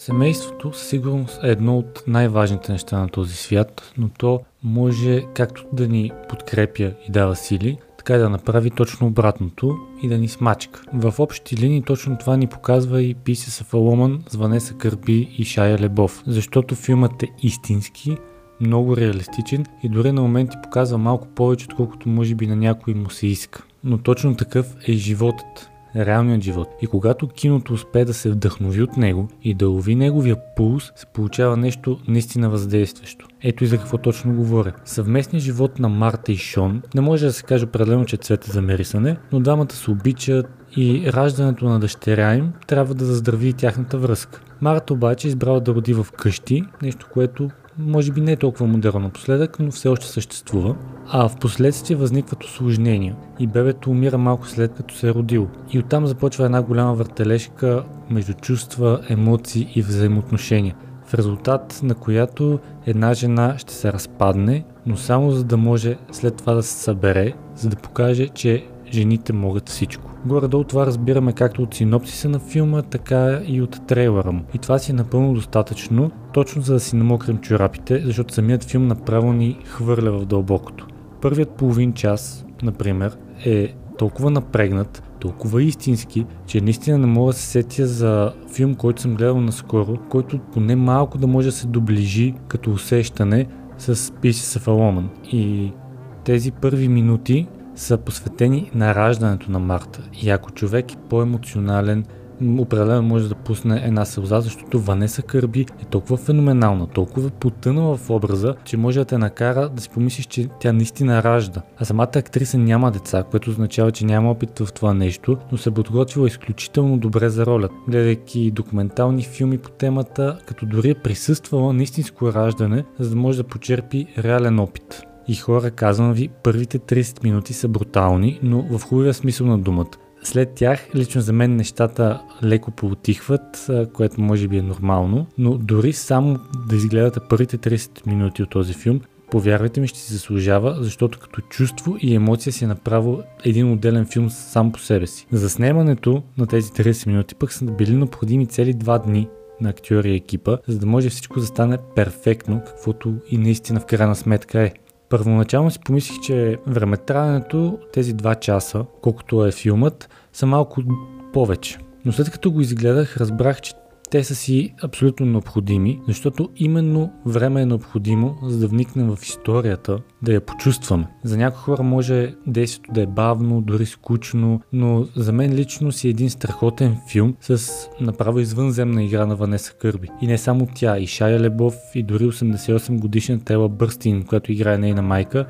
Семейството със сигурност е едно от най-важните неща на този свят, но то може както да ни подкрепя и дава сили, така и да направи точно обратното и да ни смачка. В общи линии точно това ни показва и Pieces of a Woman с Ванеса Кърби и Шая Лебов, защото филмът е истински, много реалистичен и дори на моменти показва малко повече, отколкото може би на някой му се иска. Но точно такъв е животът реалният живот. И когато киното успее да се вдъхнови от него и да лови неговия пулс, се получава нещо наистина въздействащо. Ето и за какво точно говоря. Съвместният живот на Марта и Шон не може да се каже определено, че цвета е за мерисане, но двамата се обичат и раждането на дъщеря им трябва да заздрави тяхната връзка. Марта обаче е избрала да роди в къщи, нещо, което може би не е толкова модерно напоследък, но все още съществува. А в последствие възникват осложнения и бебето умира малко след като се е родило. И оттам започва една голяма въртележка между чувства, емоции и взаимоотношения в резултат на която една жена ще се разпадне, но само за да може след това да се събере, за да покаже, че жените могат всичко. Горе-долу това разбираме както от синопсиса на филма, така и от трейлера му. И това си е напълно достатъчно, точно за да си намокрим чорапите, защото самият филм направо ни хвърля в дълбокото. Първият половин час, например, е толкова напрегнат, толкова истински, че наистина не мога да се сетя за филм, който съм гледал наскоро, който поне малко да може да се доближи като усещане с Pieces of a Woman. И тези първи минути са посветени на раждането на Марта. И ако човек е по-емоционален, определено може да пусне една сълза, защото Ванеса Кърби е толкова феноменална, толкова потънала в образа, че може да те накара да си помислиш, че тя наистина ражда. А самата актриса няма деца, което означава, че няма опит в това нещо, но се подготвила изключително добре за ролята. Гледайки документални филми по темата, като дори е присъствала на истинско раждане, за да може да почерпи реален опит. И хора, казвам ви, първите 30 минути са брутални, но в хубавия смисъл на думата. След тях, лично за мен нещата леко поутихват, което може би е нормално, но дори само да изгледате първите 30 минути от този филм, повярвайте ми, ще си заслужава, защото като чувство и емоция си е направо един отделен филм сам по себе си. За снимането на тези 30 минути пък са били необходими цели 2 дни на актьори и екипа, за да може всичко да стане перфектно, каквото и наистина в крайна сметка е. Първоначално си помислих, че времетраенето тези два часа, колкото е филмът, са малко повече. Но след като го изгледах, разбрах, че те са си абсолютно необходими, защото именно време е необходимо, за да вникнем в историята, да я почувстваме. За някои хора може действието да е бавно, дори скучно, но за мен лично си е един страхотен филм с направо извънземна игра на Ванеса Кърби. И не само тя, и Шая Лебов, и дори 88 годишна Тела Бърстин, която играе нейна майка.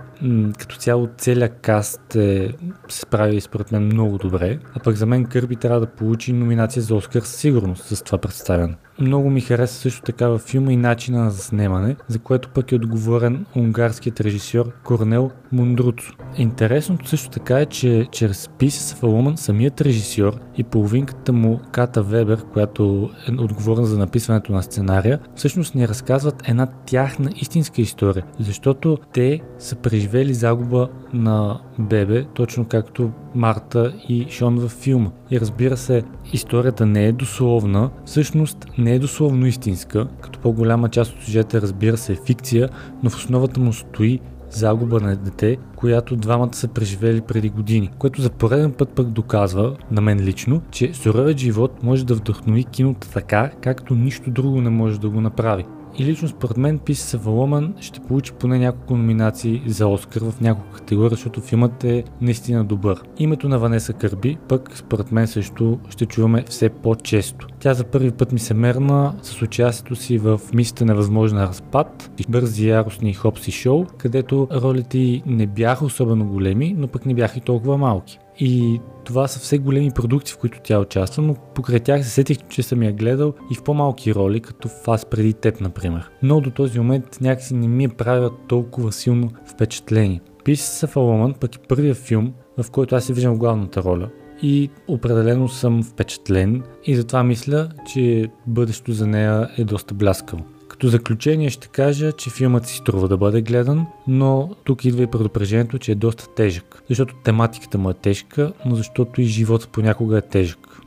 Като цяло целият каст е, се справи според мен много добре, а пък за мен Кърби трябва да получи номинация за Оскар със сигурност с това представяне. Много ми хареса също така във филма и начина на заснемане, за което пък е отговорен унгарският режисьор Корнел Мундруцо. Интересното също така е, че чрез Pieces of a Woman самият режисьор и половинката му Ката Вебер, която е отговорна за написването на сценария, всъщност ни разказват една тяхна истинска история, защото те са преживели загуба на бебе, точно както Марта и Шон във филма. И разбира се, историята не е дословна, всъщност не е дословно истинска, като по-голяма част от сюжета разбира се е фикция, но в основата му стои загуба на дете, която двамата са преживели преди години, което за пореден път пък доказва, на мен лично, че суровият живот може да вдъхнови киното така, както нищо друго не може да го направи. И лично според мен Pieces of ще получи поне няколко номинации за Оскар в няколко категории, защото филмът е наистина добър. Името на Ванеса Кърби пък според мен също ще чуваме все по-често. Тя за първи път ми се мерна с участието си в мисията Невъзможна разпад, бързи яростни хопси шоу, където ролите не бяха особено големи, но пък не бяха и толкова малки. И това са все големи продукти, в които тя участва, но покрай тях се сетих, че съм я гледал и в по-малки роли, като в Аз преди теб, например. Но до този момент някакси не ми е правила толкова силно впечатление. Pieces of a Woman пък е първият филм, в който аз се виждам главната роля. И определено съм впечатлен и затова мисля, че бъдещето за нея е доста бляскаво. Като заключение ще кажа, че филмът си струва да бъде гледан, но тук идва и предупреждението, че е доста тежък. Защото тематиката му е тежка, но защото и животът понякога е тежък.